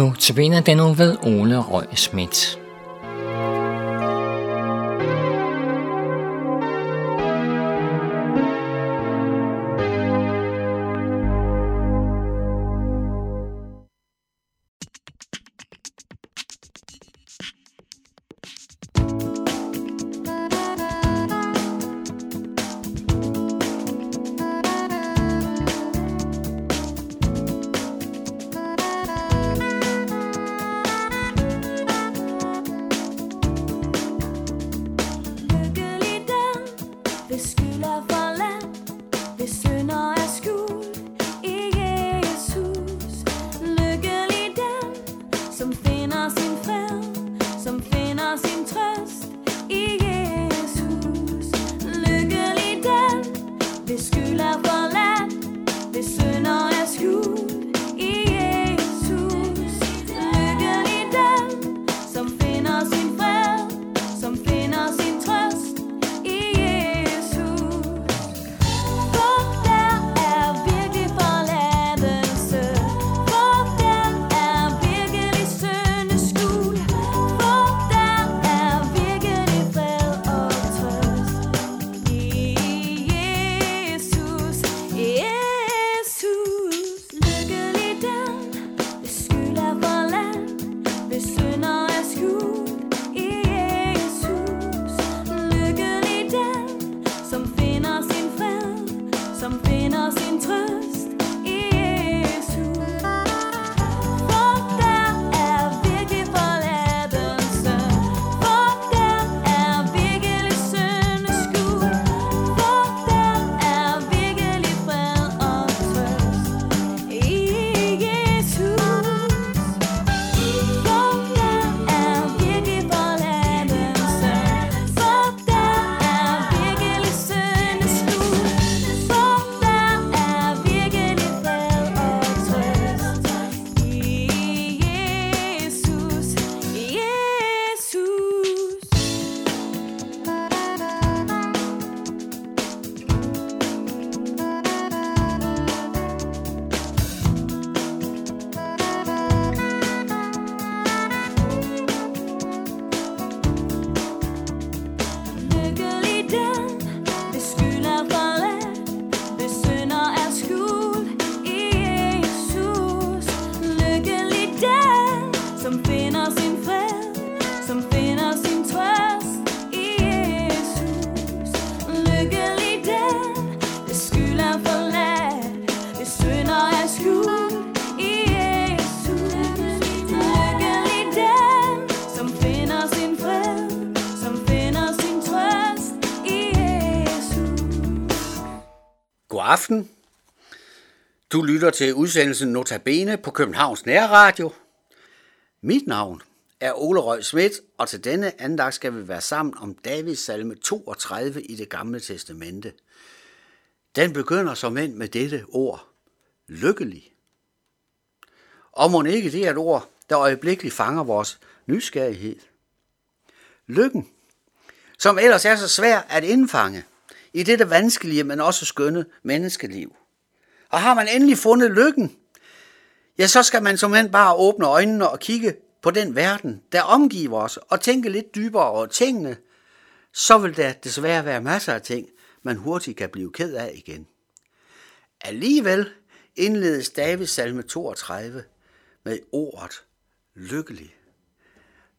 Nu tabiner den nu ved Ole Røg Schmidt. something I seem fair. Aften. Du lytter til udsendelsen Notabene på Københavns Nærradio. Mit navn er Ole Røg Schmidt, og til denne andagt skal vi være sammen om Davids salme 32 i det gamle testamente. Den begynder som end med dette ord. Lykkelig. Og må ikke det er et ord, der øjeblikkeligt fanger vores nysgerrighed. Lykken, som ellers er så svær at indfange i dette vanskelige, men også skønne menneskeliv. Og har man endelig fundet lykken, ja, så skal man som end bare åbne øjnene og kigge på den verden, der omgiver os, og tænke lidt dybere over tingene, så vil der desværre være masser af ting, man hurtigt kan blive ked af igen. Alligevel indledes Davids salme 32 med ordet lykkelig.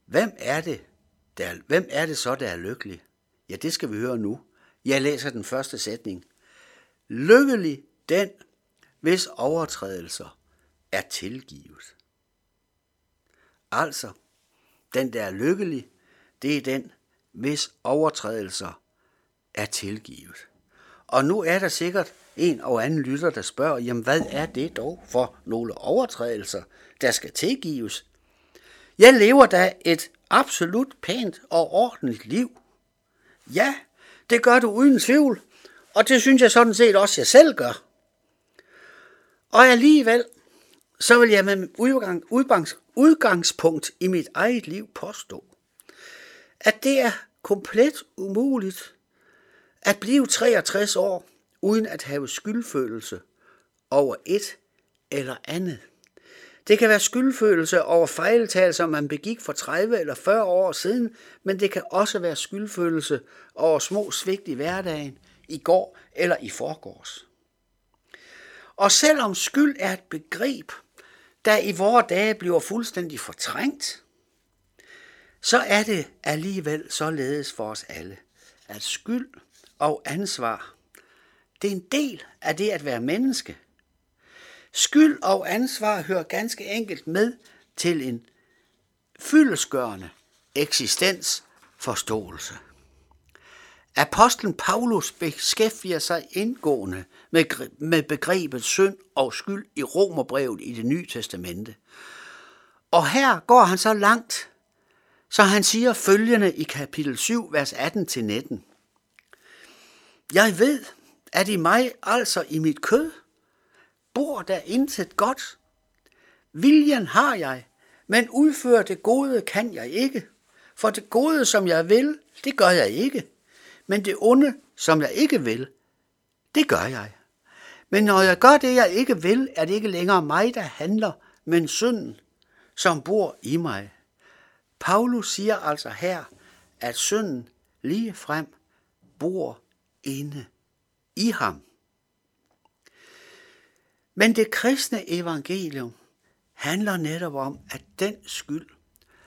Hvem er det, der, hvem er det så, der er lykkelig? Ja, det skal vi høre nu. Jeg læser den første sætning. Lykkelig den, hvis overtrædelser er tilgivet. Altså, den der er lykkelig, det er den, hvis overtrædelser er tilgivet. Og nu er der sikkert en og anden lytter, der spørger, jamen hvad er det dog for nogle overtrædelser, der skal tilgives? Jeg lever da et absolut pænt og ordentligt liv. Ja, det gør du uden tvivl, og det synes jeg sådan set også, jeg selv gør. Og alligevel, så vil jeg med udgang, udgangs, udgangspunkt i mit eget liv påstå, at det er komplet umuligt at blive 63 år uden at have skyldfølelse over et eller andet. Det kan være skyldfølelse over fejltagelser, man begik for 30 eller 40 år siden, men det kan også være skyldfølelse over små svigt i hverdagen, i går eller i forgårs. Og selvom skyld er et begreb, der i vore dage bliver fuldstændig fortrængt, så er det alligevel således for os alle, at skyld og ansvar, det er en del af det at være menneske. Skyld og ansvar hører ganske enkelt med til en fyldesgørende eksistensforståelse. Apostlen Paulus beskæftiger sig indgående med, med begrebet synd og skyld i Romerbrevet i det nye testamente. Og her går han så langt, så han siger følgende i kapitel 7, vers 18-19. Jeg ved, at i mig, altså i mit kød, bor der intet godt. Viljen har jeg, men udføre det gode kan jeg ikke. For det gode, som jeg vil, det gør jeg ikke. Men det onde, som jeg ikke vil, det gør jeg. Men når jeg gør det, jeg ikke vil, er det ikke længere mig, der handler, men synden, som bor i mig. Paulus siger altså her, at synden lige frem bor inde i ham. Men det kristne evangelium handler netop om, at den skyld,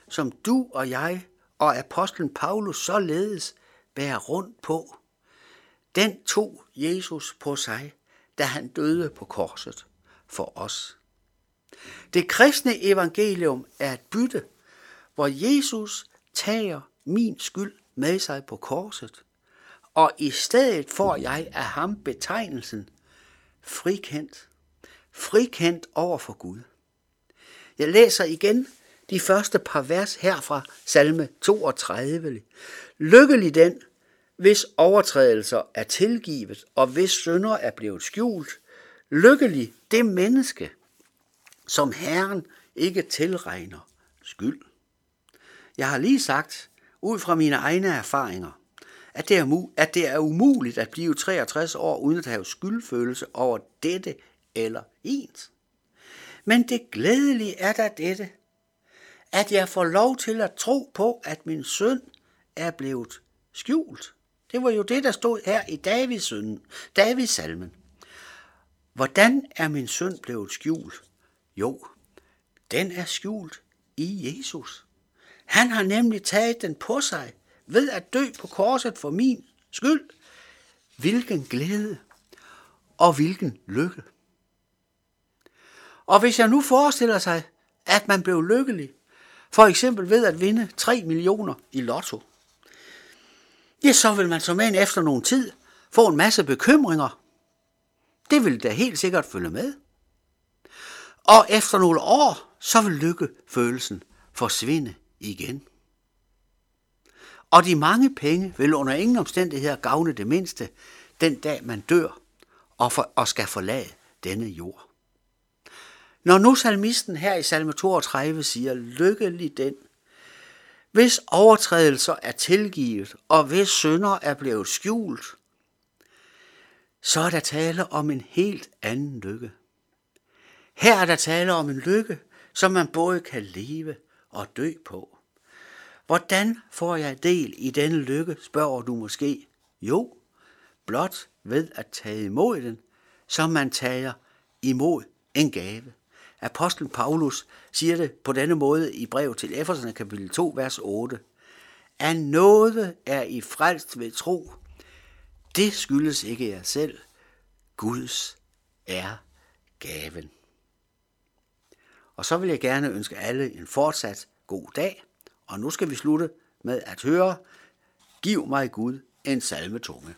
som du og jeg og apostlen Paulus således bærer rundt på, den tog Jesus på sig, da han døde på korset for os. Det kristne evangelium er et bytte, hvor Jesus tager min skyld med sig på korset, og i stedet får jeg af ham betegnelsen frikendt. Frikendt over for Gud. Jeg læser igen de første par vers her fra salme 32. Lykkelig den, hvis overtrædelser er tilgivet, og hvis synder er blevet skjult. Lykkelig det menneske, som Herren ikke tilregner skyld. Jeg har lige sagt, ud fra mine egne erfaringer, at det, er, at det er umuligt at blive 63 år uden at have skyldfølelse over dette eller ens. Men det glædelige er da dette, at jeg får lov til at tro på, at min søn er blevet skjult. Det var jo det, der stod her i Davids, søn, Davids salmen. Hvordan er min søn blevet skjult? Jo, den er skjult i Jesus. Han har nemlig taget den på sig ved at dø på korset for min skyld. Hvilken glæde og hvilken lykke. Og hvis jeg nu forestiller sig, at man blev lykkelig, for eksempel ved at vinde 3 millioner i lotto, ja, så vil man som en efter nogen tid få en masse bekymringer. Det vil da helt sikkert følge med. Og efter nogle år, så vil lykkefølelsen forsvinde igen. Og de mange penge vil under ingen omstændigheder gavne det mindste, den dag man dør og, for, og skal forlade denne jord. Når nu salmisten her i salme 32 siger, lykkelig den, hvis overtrædelser er tilgivet, og hvis synder er blevet skjult, så er der tale om en helt anden lykke. Her er der tale om en lykke, som man både kan leve og dø på. Hvordan får jeg del i denne lykke, spørger du måske. Jo, blot ved at tage imod den, som man tager imod en gave. Apostlen Paulus siger det på denne måde i brev til Efeserne kapitel 2, vers 8. Af noget er I frelst ved tro. Det skyldes ikke jer selv. Guds er gaven. Og så vil jeg gerne ønske alle en fortsat god dag. Og nu skal vi slutte med at høre, Giv mig Gud en salmetunge.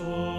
soul.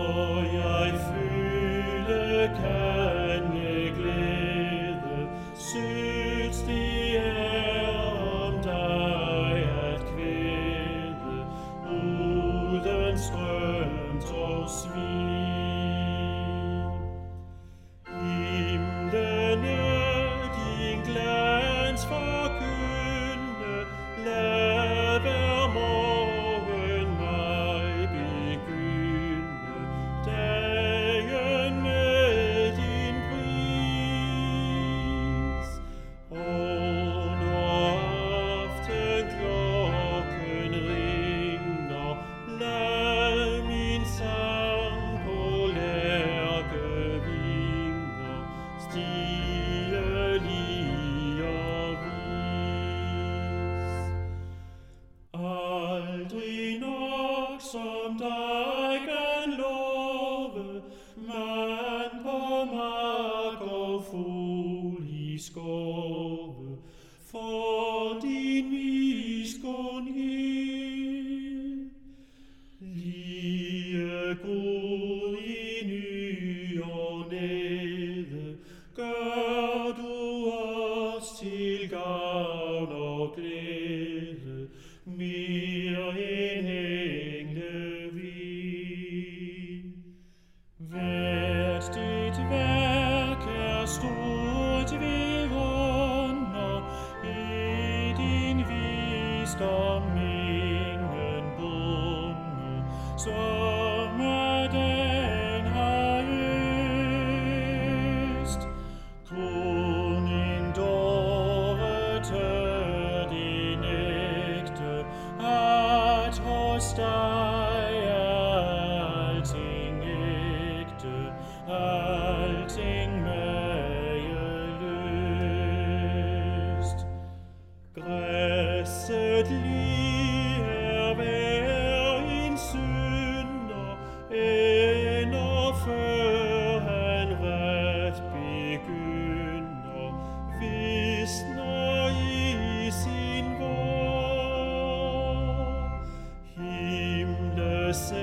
mercy.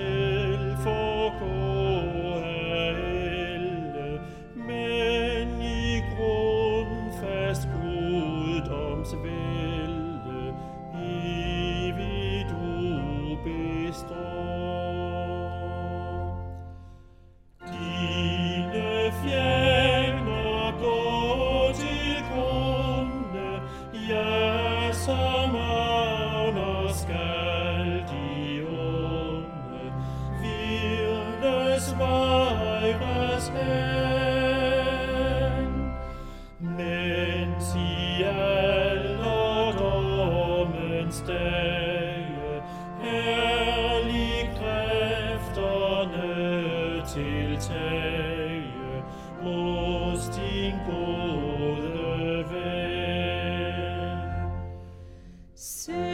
Tiltage hos din gode ven. Søg